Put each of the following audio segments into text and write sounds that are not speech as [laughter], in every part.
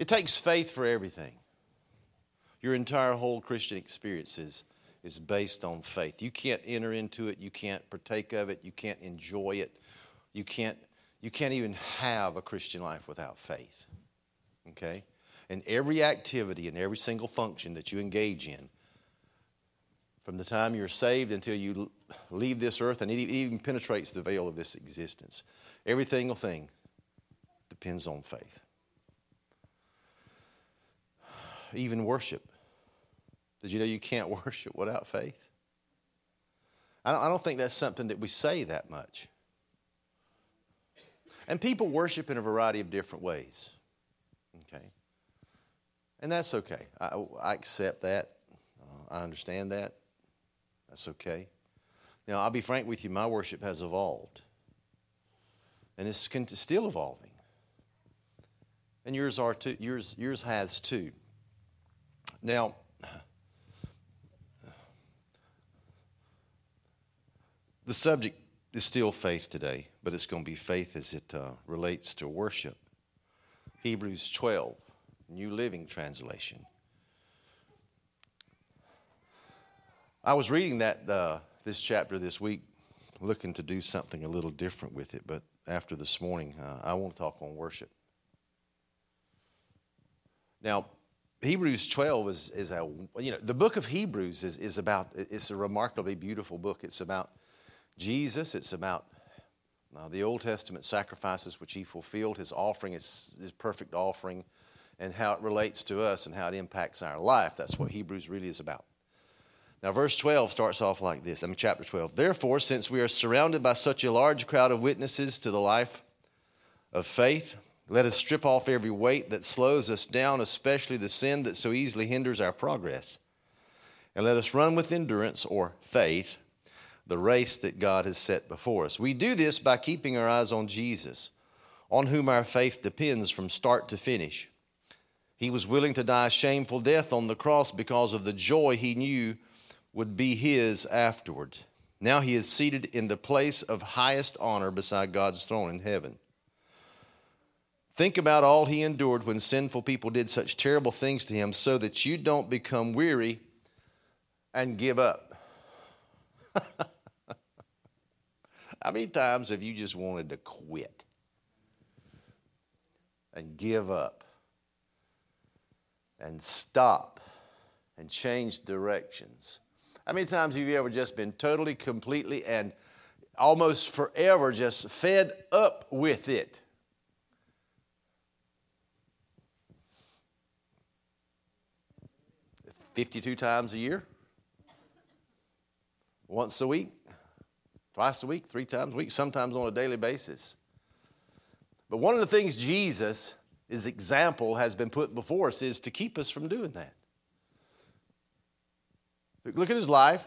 It takes faith for everything. Your entire whole Christian experience is, is based on faith. You can't enter into it, you can't partake of it, you can't enjoy it, you can't, you can't even have a Christian life without faith. Okay? And every activity and every single function that you engage in, from the time you're saved until you leave this earth, and it even penetrates the veil of this existence, every single thing depends on faith. Even worship. Did you know you can't [laughs] worship without faith? I don't, I don't think that's something that we say that much. And people worship in a variety of different ways. Okay? And that's okay. I, I accept that. Uh, I understand that. That's okay. Now, I'll be frank with you, my worship has evolved. And it's still evolving. And yours are too. Yours, yours has too. Now, the subject is still faith today, but it's going to be faith as it uh, relates to worship. Hebrews 12, New Living Translation. I was reading that uh, this chapter this week, looking to do something a little different with it, but after this morning, uh, I want to talk on worship. Now, Hebrews 12 is, is a, you know, the book of Hebrews is, is about, it's a remarkably beautiful book. It's about Jesus, it's about uh, the Old Testament sacrifices which he fulfilled, his offering, his, his perfect offering, and how it relates to us and how it impacts our life. That's what Hebrews really is about. Now, verse 12 starts off like this. I mean, chapter 12. Therefore, since we are surrounded by such a large crowd of witnesses to the life of faith, let us strip off every weight that slows us down, especially the sin that so easily hinders our progress. And let us run with endurance or faith the race that God has set before us. We do this by keeping our eyes on Jesus, on whom our faith depends from start to finish. He was willing to die a shameful death on the cross because of the joy he knew would be his afterward. Now he is seated in the place of highest honor beside God's throne in heaven. Think about all he endured when sinful people did such terrible things to him so that you don't become weary and give up. [laughs] How many times have you just wanted to quit and give up and stop and change directions? How many times have you ever just been totally, completely, and almost forever just fed up with it? 52 times a year, once a week, twice a week, three times a week, sometimes on a daily basis. But one of the things Jesus, his example, has been put before us is to keep us from doing that. Look at his life,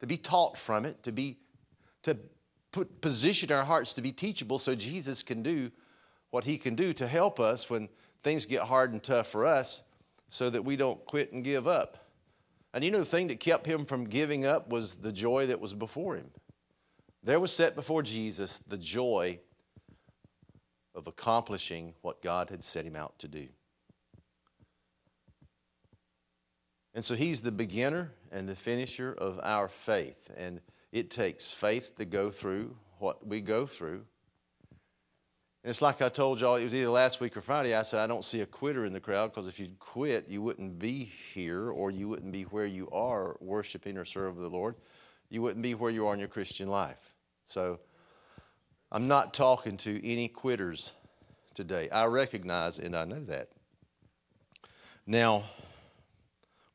to be taught from it, to be to put position our hearts to be teachable so Jesus can do what he can do to help us when things get hard and tough for us so that we don't quit and give up. And you know, the thing that kept him from giving up was the joy that was before him. There was set before Jesus the joy of accomplishing what God had set him out to do. And so he's the beginner and the finisher of our faith. And it takes faith to go through what we go through. And it's like I told y'all, it was either last week or Friday. I said, I don't see a quitter in the crowd because if you'd quit, you wouldn't be here or you wouldn't be where you are worshiping or serving the Lord. You wouldn't be where you are in your Christian life. So I'm not talking to any quitters today. I recognize and I know that. Now,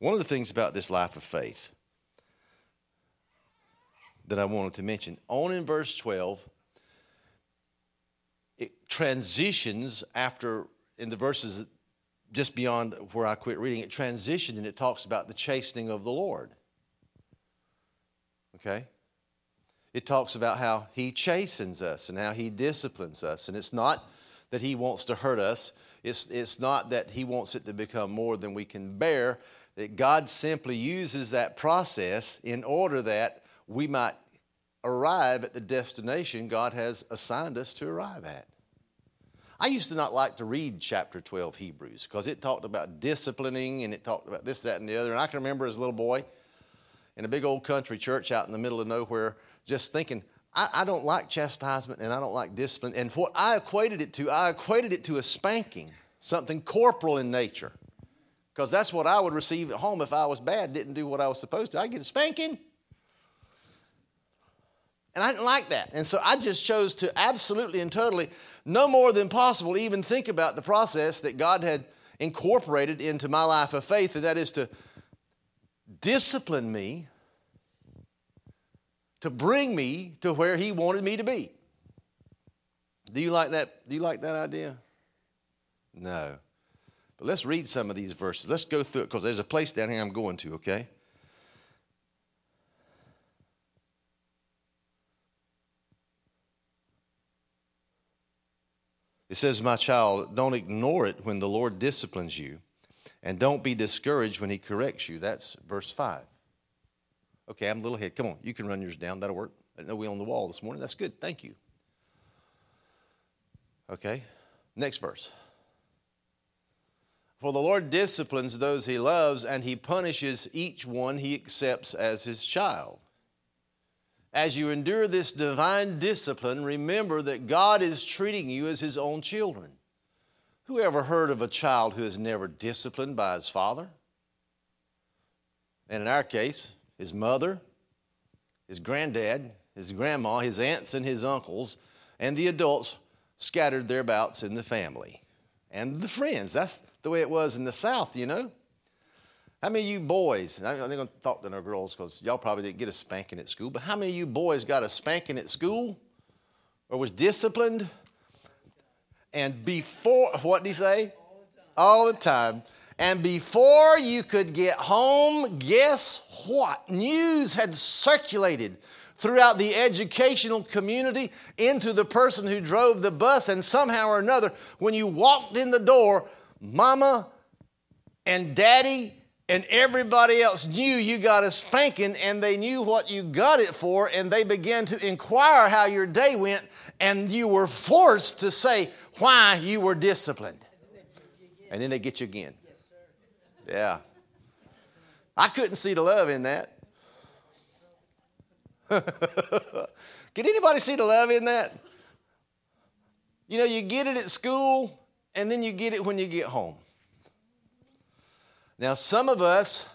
one of the things about this life of faith that I wanted to mention, on in verse 12, it transitions after, in the verses just beyond where I quit reading, it transitions and it talks about the chastening of the Lord. Okay? It talks about how He chastens us and how He disciplines us. And it's not that He wants to hurt us, it's, it's not that He wants it to become more than we can bear. That God simply uses that process in order that we might arrive at the destination God has assigned us to arrive at. I used to not like to read chapter 12 Hebrews because it talked about disciplining and it talked about this, that, and the other. And I can remember as a little boy in a big old country church out in the middle of nowhere just thinking, I, I don't like chastisement and I don't like discipline. And what I equated it to, I equated it to a spanking, something corporal in nature. Because that's what I would receive at home if I was bad, didn't do what I was supposed to. I'd get a spanking. And I didn't like that. And so I just chose to absolutely and totally no more than possible even think about the process that God had incorporated into my life of faith, and that is to discipline me to bring me to where he wanted me to be. Do you like that? Do you like that idea? No. But let's read some of these verses. Let's go through it because there's a place down here I'm going to, okay? It says, My child, don't ignore it when the Lord disciplines you, and don't be discouraged when He corrects you. That's verse 5. Okay, I'm a little ahead. Come on, you can run yours down. That'll work. I know we on the wall this morning. That's good. Thank you. Okay, next verse. For the Lord disciplines those He loves, and He punishes each one He accepts as His child. As you endure this divine discipline, remember that God is treating you as His own children. Who ever heard of a child who is never disciplined by his father? And in our case, his mother, his granddad, his grandma, his aunts, and his uncles, and the adults scattered thereabouts in the family. And the friends. That's the way it was in the South, you know. How many of you boys, I'm going to talk to no girls because y'all probably didn't get a spanking at school, but how many of you boys got a spanking at school or was disciplined? And before, what did he say? All the time. And before you could get home, guess what? News had circulated throughout the educational community into the person who drove the bus, and somehow or another, when you walked in the door, mama and daddy and everybody else knew you got a spanking and they knew what you got it for and they began to inquire how your day went and you were forced to say why you were disciplined. And then they get you again. Yeah. I couldn't see the love in that. [laughs] Can anybody see the love in that? You know, you get it at school and then you get it when you get home. Now, some of us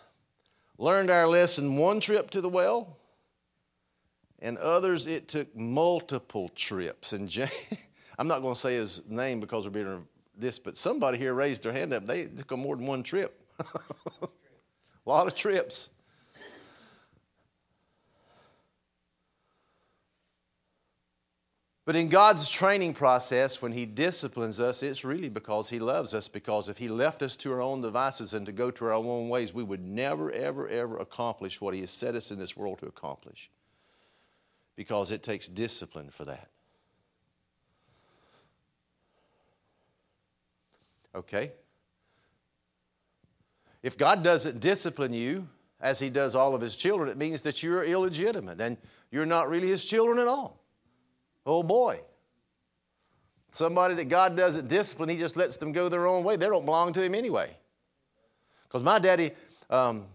learned our lesson one trip to the well, and others it took multiple trips. And Jay, [laughs] I'm not going to say his name because we're being this, but somebody here raised their hand up. They took more than one trip. [laughs] A lot of trips. But in God's training process, when He disciplines us, it's really because He loves us. Because if He left us to our own devices and to go to our own ways, we would never, ever, ever accomplish what He has set us in this world to accomplish. Because it takes discipline for that. Okay? If God doesn't discipline you as He does all of His children, it means that you're illegitimate and you're not really His children at all. Oh boy. Somebody that God doesn't discipline, He just lets them go their own way. They don't belong to Him anyway. Because my daddy um,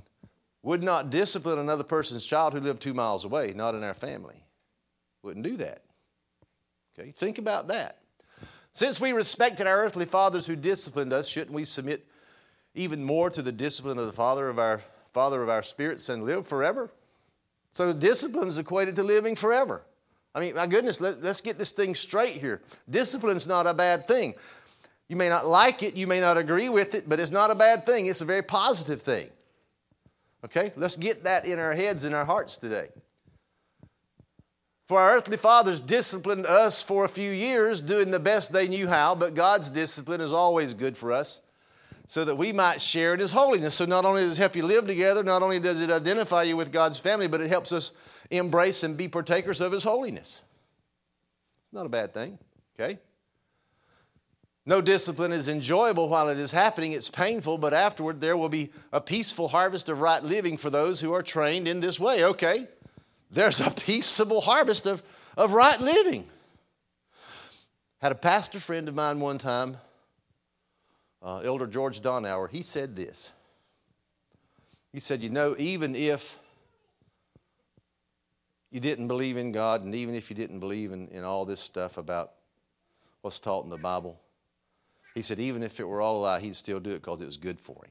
would not discipline another person's child who lived two miles away, not in our family. Wouldn't do that. Okay, think about that. Since we respected our earthly fathers who disciplined us, shouldn't we submit even more to the discipline of the Father of our Father of our spirits and live forever? So discipline is equated to living forever. I mean, my goodness, let, us get this thing straight here. Discipline's not a bad thing. You may not like it, you may not agree with it, but it's not a bad thing. It's a very positive thing. Okay? Let's get that in our heads and our hearts today. For our earthly fathers disciplined us for a few years, doing the best they knew how, but God's discipline is always good for us so that we might share in His holiness. So not only does it help you live together, not only does it identify you with God's family, but it helps us embrace and be partakers of His holiness. It's not a bad thing, okay? No discipline is enjoyable while it is happening, it's painful, but afterward there will be a peaceful harvest of right living for those who are trained in this way. Okay, there's a peaceable harvest of, of right living. Had a pastor friend of mine one time, uh, Elder George Donauer, he said this. He said, You know, even if you didn't believe in God, and even if you didn't believe in, in all this stuff about what's taught in the Bible, he said, even if it were all a lie, he'd still do it because it was good for him.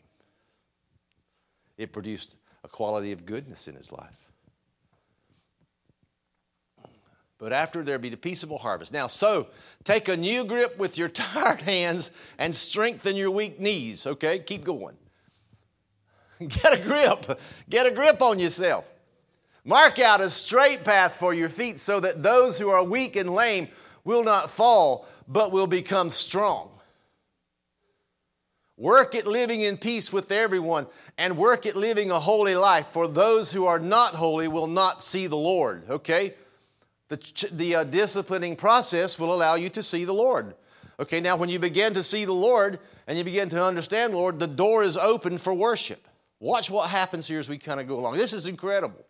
It produced a quality of goodness in his life. But after there be the peaceable harvest. Now, so take a new grip with your [laughs] tired hands and strengthen your weak knees. Okay, keep going. [laughs] Get a grip. Get a grip on yourself. Mark out a straight path for your feet so that those who are weak and lame will not fall, but will become strong. Work at living in peace with everyone and work at living a holy life, for those who are not holy will not see the Lord. Okay? The, the uh, disciplining process will allow you to see the Lord. Okay, now when you begin to see the Lord and you begin to understand the Lord, the door is open for worship. Watch what happens here as we kind of go along. This is incredible.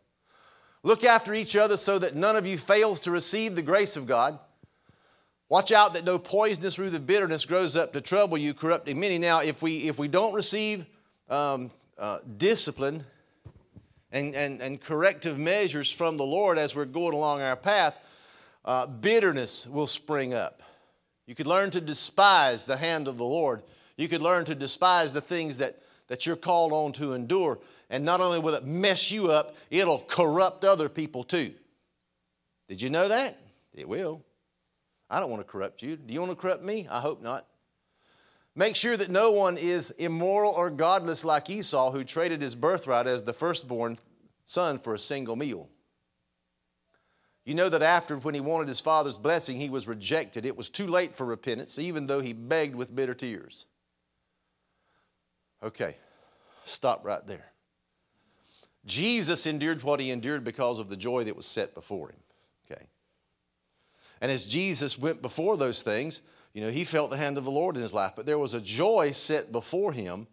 Look after each other so that none of you fails to receive the grace of God. Watch out that no poisonous root of bitterness grows up to trouble you, corrupting many. Now, if we, if we don't receive um, uh, discipline and, and, and corrective measures from the Lord as we're going along our path, uh, bitterness will spring up. You could learn to despise the hand of the Lord. You could learn to despise the things that, that you're called on to endure. And not only will it mess you up, it'll corrupt other people too. Did you know that? It will. I don't want to corrupt you. Do you want to corrupt me? I hope not. Make sure that no one is immoral or godless like Esau, who traded his birthright as the firstborn son for a single meal. You know that after, when he wanted his father's blessing, he was rejected. It was too late for repentance, even though he begged with bitter tears. Okay, stop right there. Jesus endured what he endured because of the joy that was set before him. Okay. And as Jesus went before those things, you know, he felt the hand of the Lord in his life, but there was a joy set before him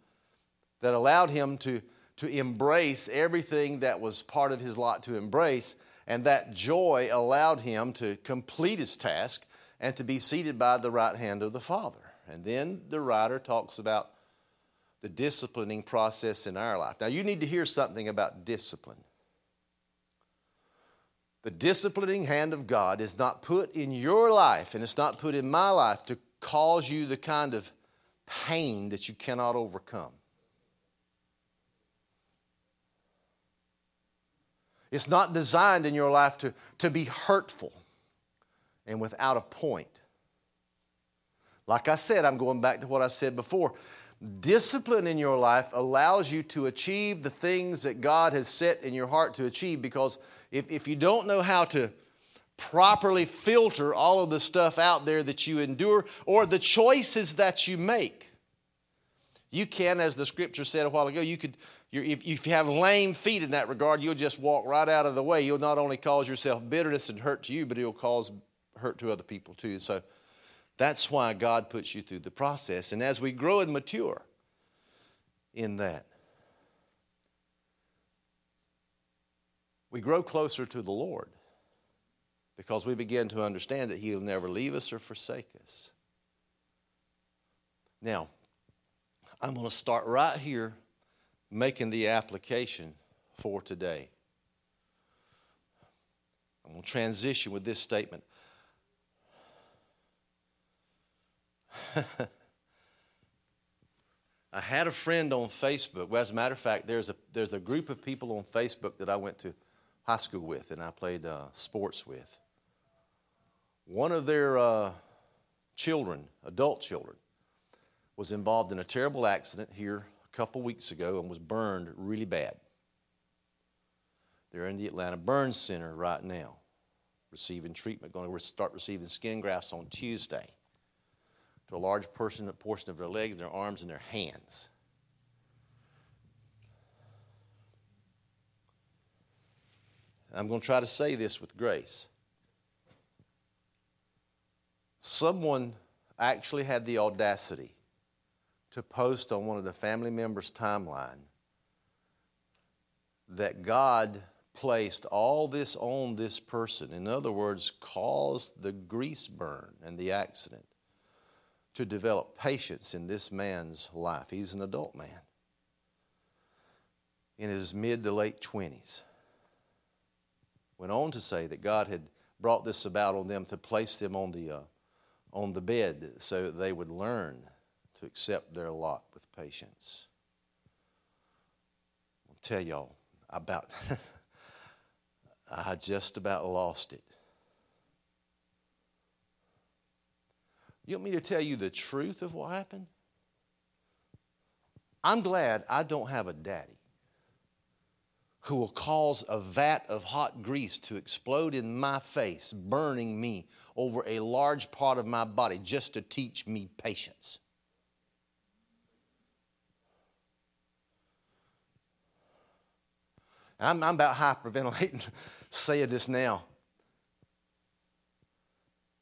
that allowed him to, to embrace everything that was part of his lot to embrace. And that joy allowed him to complete his task and to be seated by the right hand of the Father. And then the writer talks about the disciplining process in our life. Now, you need to hear something about discipline. The disciplining hand of God is not put in your life and it's not put in my life to cause you the kind of pain that you cannot overcome. It's not designed in your life to, to be hurtful and without a point. Like I said, I'm going back to what I said before. Discipline in your life allows you to achieve the things that God has set in your heart to achieve because if, if you don't know how to properly filter all of the stuff out there that you endure or the choices that you make, you can, as the scripture said a while ago, you could, if, if you have lame feet in that regard, you'll just walk right out of the way. You'll not only cause yourself bitterness and hurt to you, but it'll cause hurt to other people too. So that's why God puts you through the process. And as we grow and mature in that, we grow closer to the Lord because we begin to understand that He'll never leave us or forsake us. Now, I'm going to start right here making the application for today. I'm going to transition with this statement. [laughs] I had a friend on Facebook. Well, as a matter of fact, there's a, there's a group of people on Facebook that I went to high school with and I played uh, sports with. One of their uh, children, adult children, was involved in a terrible accident here a couple weeks ago and was burned really bad. They're in the Atlanta Burn Center right now, receiving treatment, going to start receiving skin grafts on Tuesday to a large portion, of their legs, their arms, and their hands. I'm going to try to say this with grace. Someone actually had the audacity to post on one of the family members' timeline that God placed all this on this person. In other words, caused the grease burn and the accident to develop patience in this man's life. He's an adult man in his mid to late 20s. Went on to say that God had brought this about on them to place them on the, uh, on the bed so that they would learn to accept their lot with patience. I'll tell y'all about, [laughs] I just about lost it. You want me to tell you the truth of what happened? I'm glad I don't have a daddy who will cause a vat of hot grease to explode in my face, burning me over a large part of my body just to teach me patience. And I'm, I'm about hyperventilating [laughs] saying this now.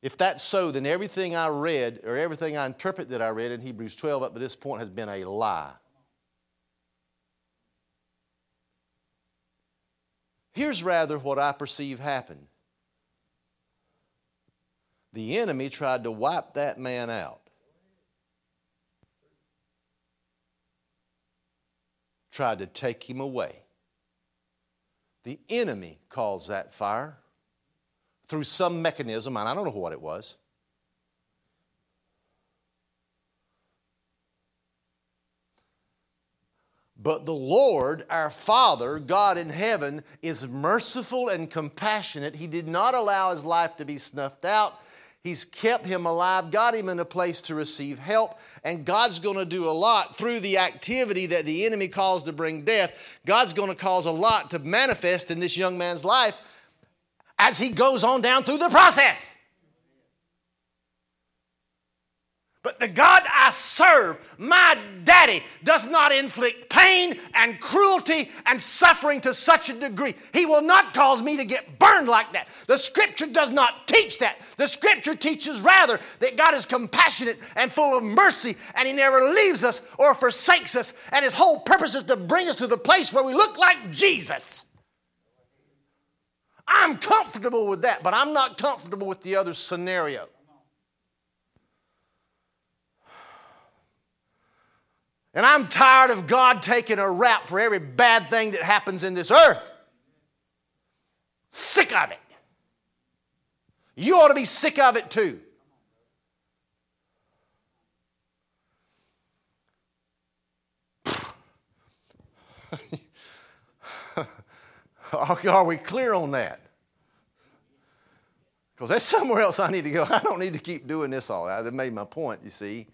If that's so, then everything I read or everything I interpret that I read in Hebrews 12 up to this point has been a lie. Here's rather what I perceive happened the enemy tried to wipe that man out. Tried to take him away. The enemy caused that fire through some mechanism, and I don't know what it was. But the Lord, our Father, God in heaven, is merciful and compassionate. He did not allow his life to be snuffed out. He's kept him alive, got him in a place to receive help, and God's going to do a lot through the activity that the enemy caused to bring death. God's going to cause a lot to manifest in this young man's life as he goes on down through the process. But the God I serve, my daddy, does not inflict pain and cruelty and suffering to such a degree. He will not cause me to get burned like that. The scripture does not teach that. The scripture teaches rather that God is compassionate and full of mercy and He never leaves us or forsakes us. And His whole purpose is to bring us to the place where we look like Jesus. I'm comfortable with that, but I'm not comfortable with the other scenario. And I'm tired of God taking a rap for every bad thing that happens in this earth. Sick of it. You ought to be sick of it too. [laughs] Are we clear on that? Because there's [laughs] somewhere else I need to go. I don't need to keep doing this all. I made my point, you see.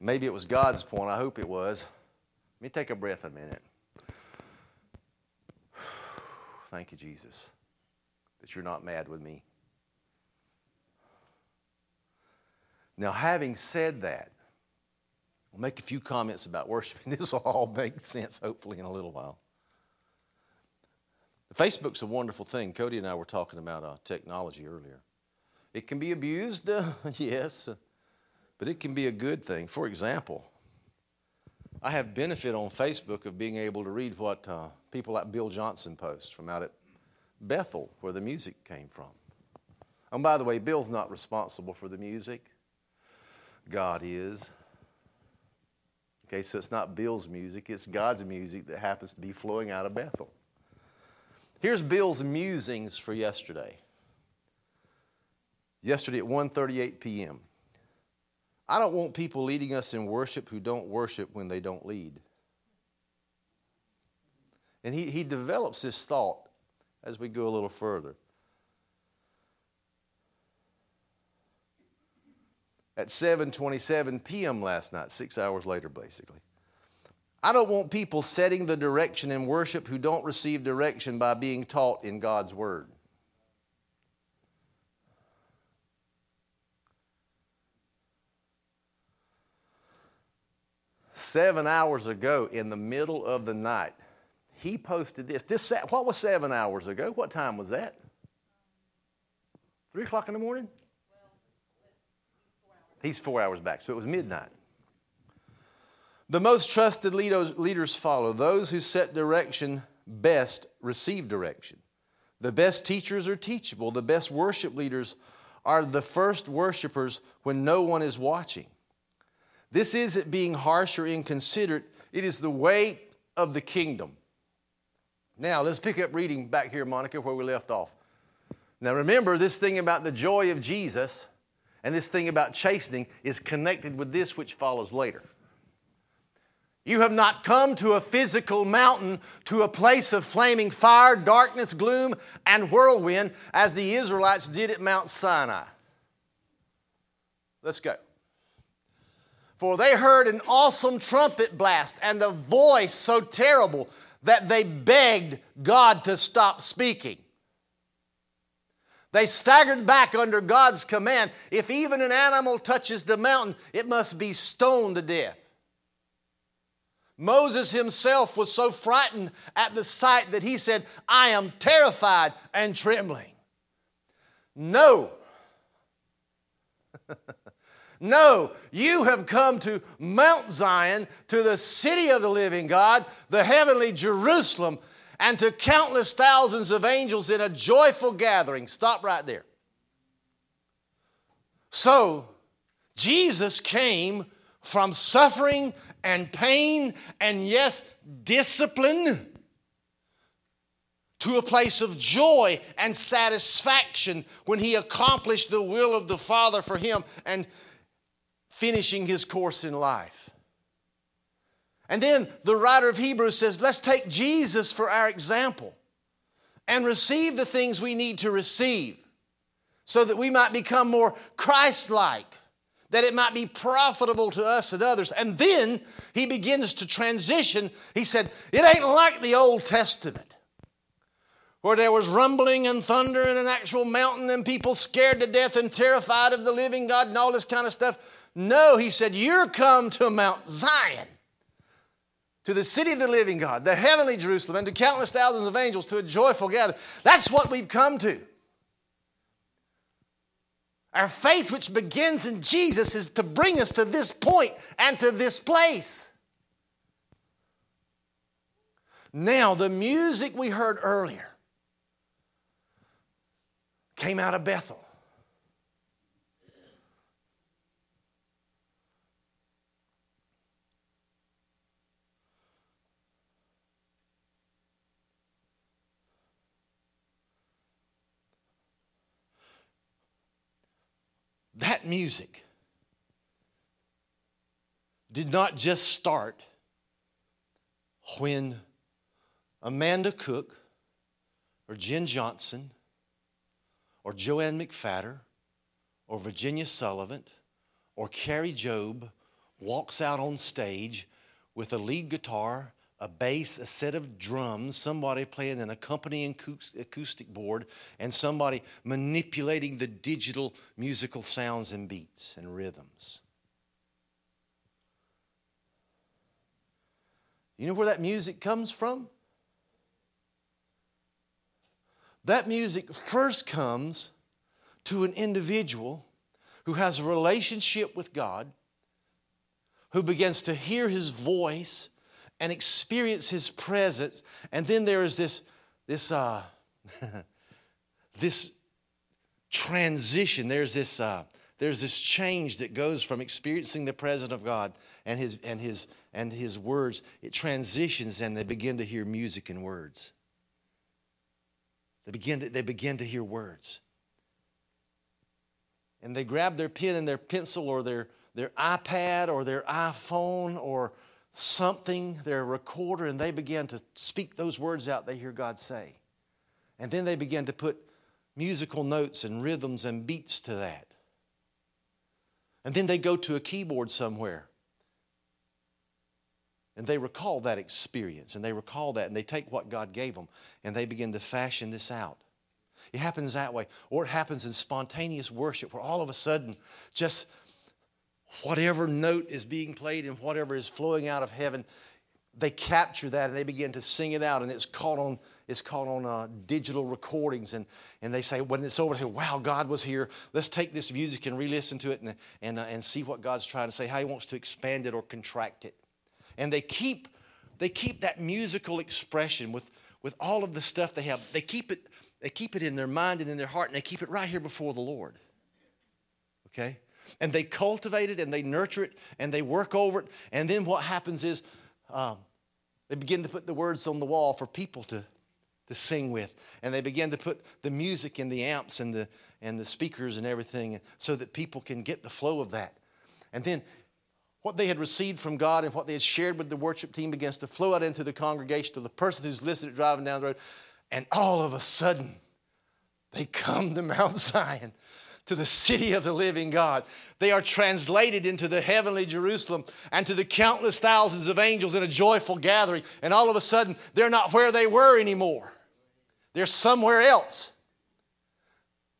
Maybe it was God's point. I hope it was. Let me take a breath a minute. [sighs] Thank you, Jesus, that you're not mad with me. Now, having said that, I'll make a few comments about worshiping. [laughs] This will all make sense, hopefully, in a little while. Facebook's a wonderful thing. Cody and I were talking about uh, technology earlier. It can be abused, uh, [laughs] yes, but it can be a good thing. For example, I have benefit on Facebook of being able to read what uh, people like Bill Johnson post from out at Bethel, where the music came from. And by the way, Bill's not responsible for the music. God is. Okay, so it's not Bill's music, it's God's music that happens to be flowing out of Bethel. Here's Bill's musings for yesterday. Yesterday at 1:38 p.m. I don't want people leading us in worship who don't worship when they don't lead. And he, he develops this thought as we go a little further. At 7:27 p.m. last night, 6 hours later basically. I don't want people setting the direction in worship who don't receive direction by being taught in God's Word. Seven hours ago, in the middle of the night, he posted this. This what was seven hours ago? What time was that? Three o'clock in the morning. He's four hours back, so it was midnight. The most trusted leaders follow those who set direction best receive direction. The best teachers are teachable. The best worship leaders are the first worshipers when no one is watching. This isn't being harsh or inconsiderate, it is the way of the kingdom. Now, let's pick up reading back here, Monica, where we left off. Now, remember, this thing about the joy of Jesus and this thing about chastening is connected with this which follows later. You have not come to a physical mountain, to a place of flaming fire, darkness, gloom, and whirlwind, as the Israelites did at Mount Sinai. Let's go. For they heard an awesome trumpet blast and a voice so terrible that they begged God to stop speaking. They staggered back under God's command. If even an animal touches the mountain, it must be stoned to death. Moses himself was so frightened at the sight that he said, I am terrified and trembling. No. [laughs] no, you have come to Mount Zion, to the city of the living God, the heavenly Jerusalem, and to countless thousands of angels in a joyful gathering. Stop right there. So, Jesus came from suffering and pain and, yes, discipline to a place of joy and satisfaction when he accomplished the will of the Father for him and finishing his course in life. And then the writer of Hebrews says, let's take Jesus for our example and receive the things we need to receive so that we might become more Christ like that it might be profitable to us and others. And then he begins to transition. He said, It ain't like the Old Testament where there was rumbling and thunder and an actual mountain and people scared to death and terrified of the living God and all this kind of stuff. No, he said, You're come to Mount Zion, to the city of the living God, the heavenly Jerusalem, and to countless thousands of angels to a joyful gathering. That's what we've come to. Our faith, which begins in Jesus, is to bring us to this point and to this place. Now, the music we heard earlier came out of Bethel. That music did not just start when Amanda Cook or Jenn Johnson or Joanne McFatter or Virginia Sullivan or Kari Jobe walks out on stage with a lead guitar a bass, a set of drums, somebody playing an accompanying acoustic board, and somebody manipulating the digital musical sounds and beats and rhythms. You know where that music comes from? That music first comes to an individual who has a relationship with God, who begins to hear his voice and experience His presence. And then there is this, this, uh, [laughs] this transition. There's this, uh, there's this change that goes from experiencing the presence of God and His, and His, and His words. It transitions, and they begin to hear music and words. They begin to, they begin to hear words. And they grab their pen and their pencil or their, their iPad or their iPhone or something, their recorder, and they begin to speak those words out they hear God say. And then they begin to put musical notes and rhythms and beats to that. And then they go to a keyboard somewhere. And they recall that experience and they recall that and they take what God gave them and they begin to fashion this out. It happens that way. Or it happens in spontaneous worship where all of a sudden just whatever note is being played and whatever is flowing out of heaven, they capture that and they begin to sing it out, and it's caught on it's caught on uh, digital recordings, and, and they say when it's over, they say, "Wow, God was here. Let's take this music and re-listen to it and and uh, and see what God's trying to say, how He wants to expand it or contract it." And they keep they keep that musical expression with with all of the stuff they have, they keep it, they keep it in their mind and in their heart, and they keep it right here before the Lord. Okay? And they cultivate it and they nurture it and they work over it. And then what happens is um, they begin to put the words on the wall for people to, to sing with. And they begin to put the music and the amps and the, and the speakers and everything so that people can get the flow of that. And then what they had received from God and what they had shared with the worship team begins to flow out into the congregation to the person who's listening driving down the road. And all of a sudden, they come to Mount [laughs] Zion, to the city of the living God. They are translated into the heavenly Jerusalem and to the countless thousands of angels in a joyful gathering. And all of a sudden, they're not where they were anymore, they're somewhere else.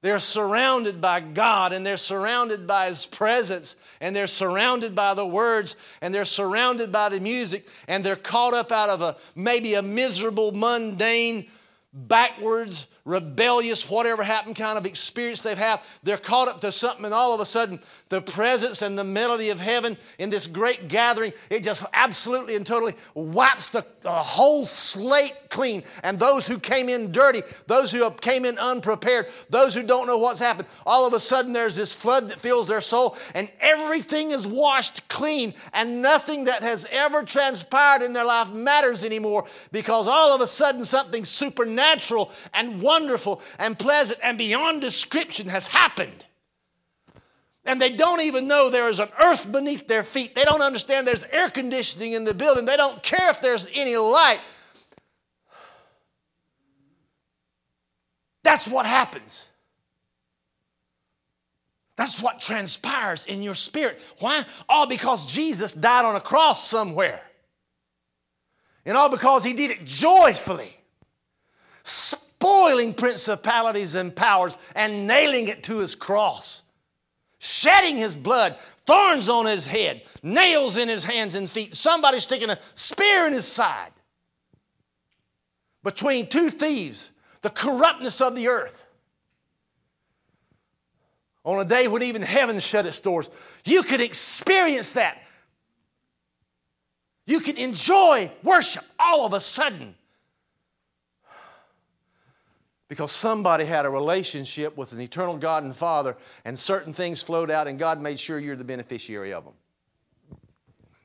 They're surrounded by God and they're surrounded by His presence and they're surrounded by the words and they're surrounded by the music and they're caught up out of a maybe a miserable, mundane, backwards, rebellious, whatever happened kind of experience they've had. They're caught up to something and all of a sudden the presence and the melody of heaven in this great gathering, it just absolutely and totally wipes the, the whole slate clean. And those who came in dirty, those who came in unprepared, those who don't know what's happened, all of a sudden there's this flood that fills their soul, and everything is washed clean, and nothing that has ever transpired in their life matters anymore because all of a sudden something supernatural and wonderful and pleasant and beyond description has happened and they don't even know there is an earth beneath their feet. They don't understand there's air conditioning in the building. They don't care if there's any light. That's what happens. That's what transpires in your spirit. Why? All because Jesus died on a cross somewhere. And all because he did it joyfully, spoiling principalities and powers and nailing it to his cross shedding his blood, thorns on his head, nails in his hands and feet, somebody sticking a spear in his side. Between two thieves, the corruptness of the earth. On a day when even heaven shut its doors, you could experience that. You can enjoy worship all of a sudden because somebody had a relationship with an eternal God and Father, and certain things flowed out, and God made sure you're the beneficiary of them.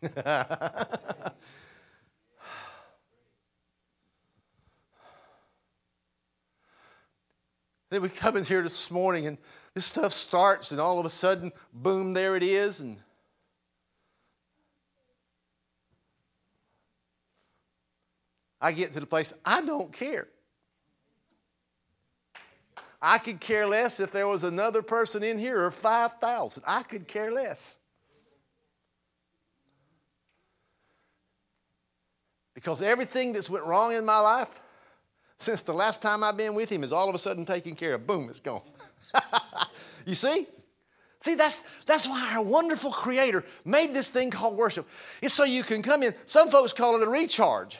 [laughs] then we come in here this morning, and this stuff starts, and all of a sudden, boom, there it is, and I get to the place, I don't care. I could care less if there was another person in here or 5,000. I could care less. Because everything that's went wrong in my life since the last time I've been with him is all of a sudden taken care of. Boom, it's gone. [laughs] you see? See, that's, that's why our wonderful Creator made this thing called worship. It's so you can come in. Some folks call it a recharge.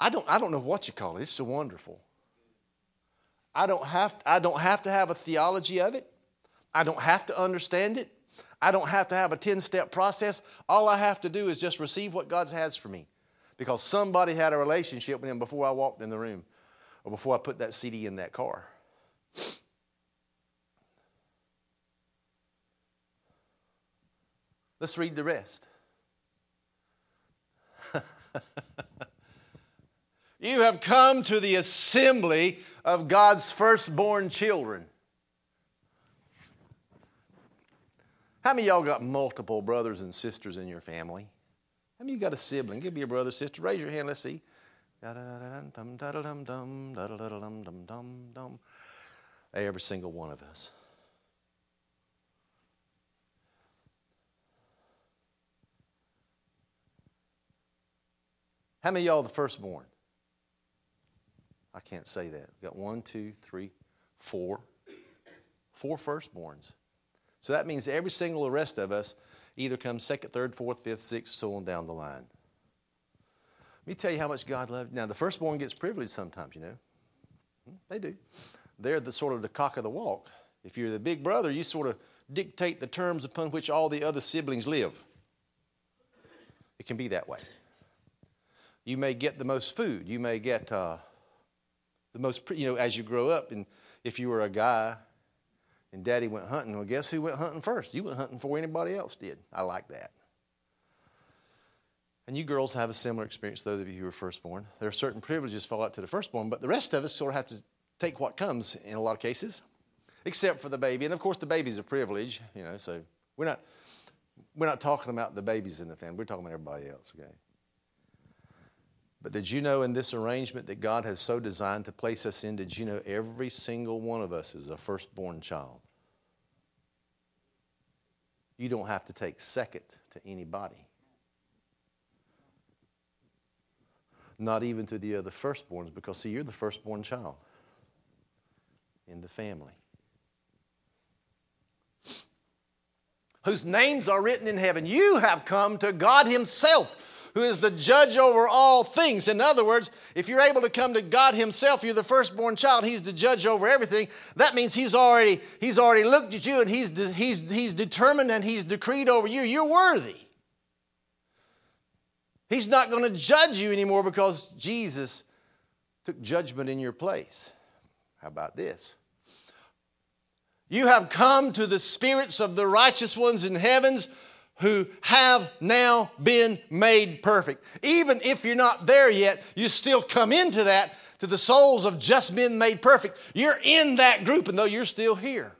I don't, I don't know what you call it. It's so wonderful. I don't, have, I don't have to have a theology of it. I don't have to understand it. I don't have to have a 10 step process. All I have to do is just receive what God has for me because somebody had a relationship with Him before I walked in the room or before I put that CD in that car. Let's read the rest. [laughs] You have come to the assembly of God's firstborn children. How many of y'all got multiple brothers and sisters in your family? How many you got a sibling? Give me a brother, sister. Raise your hand. Let's see. Every single one of us. How many y'all the firstborn? I can't say that. We've got one, two, three, four. Four firstborns. So that means every single the rest of us either comes second, third, fourth, fifth, sixth, so on down the line. Let me tell you how much God loves. You. Now, the firstborn gets privileged sometimes, you know. Hmm, they do. They're the sort of the cock of the walk. If you're the big brother, you sort of dictate the terms upon which all the other siblings live. It can be that way. You may get the most food. You may get uh, the most, you know, as you grow up. And if you were a guy and daddy went hunting, well, guess who went hunting first? You went hunting before anybody else did. I like that. And you girls have a similar experience, those of you who are firstborn. There are certain privileges fall out to the firstborn, but the rest of us sort of have to take what comes in a lot of cases, except for the baby. And of course, the baby's a privilege, you know, so we're not, we're not talking about the babies in the family, we're talking about everybody else, okay? But did you know in this arrangement that God has so designed to place us in, did you know every single one of us is a firstborn child? You don't have to take second to anybody. not even to the other firstborns, because see, you're the firstborn child in the family. Whose names are written in heaven. You have come to God Himself, who is the judge over all things. In other words, if you're able to come to God Himself, you're the firstborn child, He's the judge over everything. That means He's already, he's already looked at you and he's, he's, he's determined and He's decreed over you. You're worthy. He's not going to judge you anymore because Jesus took judgment in your place. How about this? You have come to the spirits of the righteous ones in heavens who have now been made perfect. Even if you're not there yet, you still come into that to the souls of just been made perfect. You're in that group, and though you're still here.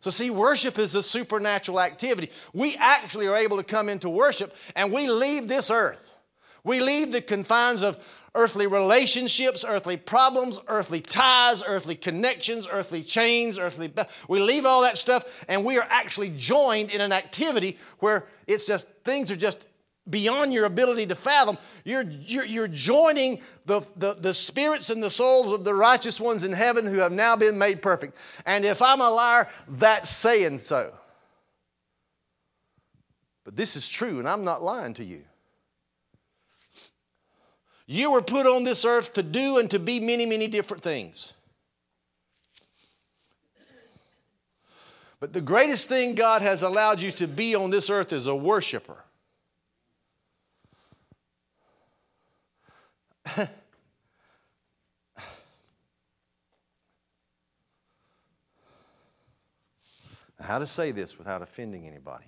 So, see, worship is a supernatural activity. We actually are able to come into worship and we leave this earth. We leave the confines of earthly relationships, earthly problems, earthly ties, earthly connections, earthly chains, earthly. We leave all that stuff and we are actually joined in an activity where it's just, things are just beyond your ability to fathom. You're, you're, you're joining the, the, the spirits and the souls of the righteous ones in heaven who have now been made perfect. And if I'm a liar, that's saying so. But this is true, and I'm not lying to you. You were put on this earth to do and to be many, many different things. But the greatest thing God has allowed you to be on this earth is a worshiper. [laughs] How to say this without offending anybody?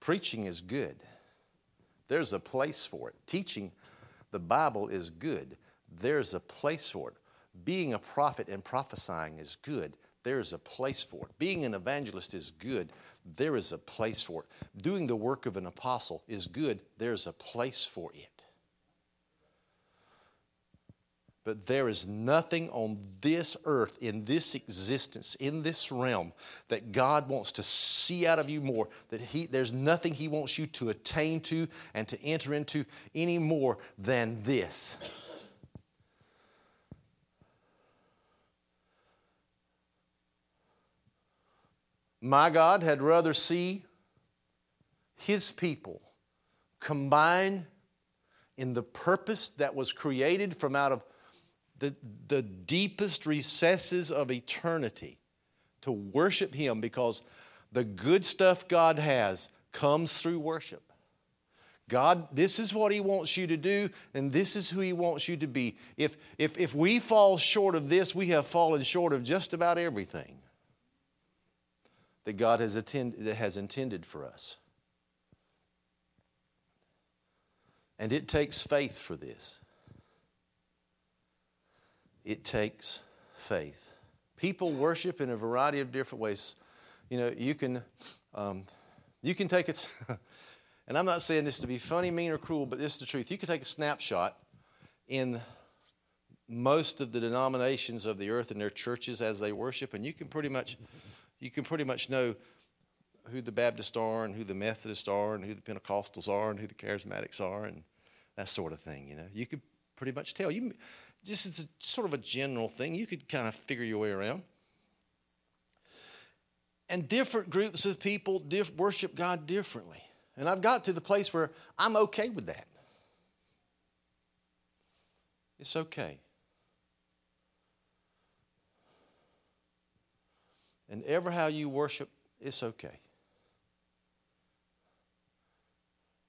Preaching is good. There's a place for it. Teaching the Bible is good. There's a place for it. Being a prophet and prophesying is good. There is a place for it. Being an evangelist is good. There is a place for it. Doing the work of an apostle is good. There's a place for it. But there is nothing on this earth, in this existence, in this realm, that God wants to see out of you more. That he, there's nothing He wants you to attain to and to enter into any more than this. My God had rather see His people combine in the purpose that was created from out of the, the deepest recesses of eternity to worship Him because the good stuff God has comes through worship. God, this is what He wants you to do, and this is who He wants you to be. If, if, if we fall short of this, we have fallen short of just about everything that God has, attend, that has intended for us. And it takes faith for this. It takes faith. People worship in a variety of different ways. You know, you can, um, you can take it, [laughs] and I'm not saying this to be funny, mean, or cruel, but this is the truth. You can take a snapshot in most of the denominations of the earth and their churches as they worship, and you can pretty much, you can pretty much know who the Baptists are and who the Methodists are and who the Pentecostals are and who the Charismatics are and that sort of thing. You know, you could pretty much tell. You just is a, sort of a general thing. You could kind of figure your way around. And different groups of people diff- worship God differently. And I've got to the place where I'm okay with that. It's okay. And ever how you worship, it's okay.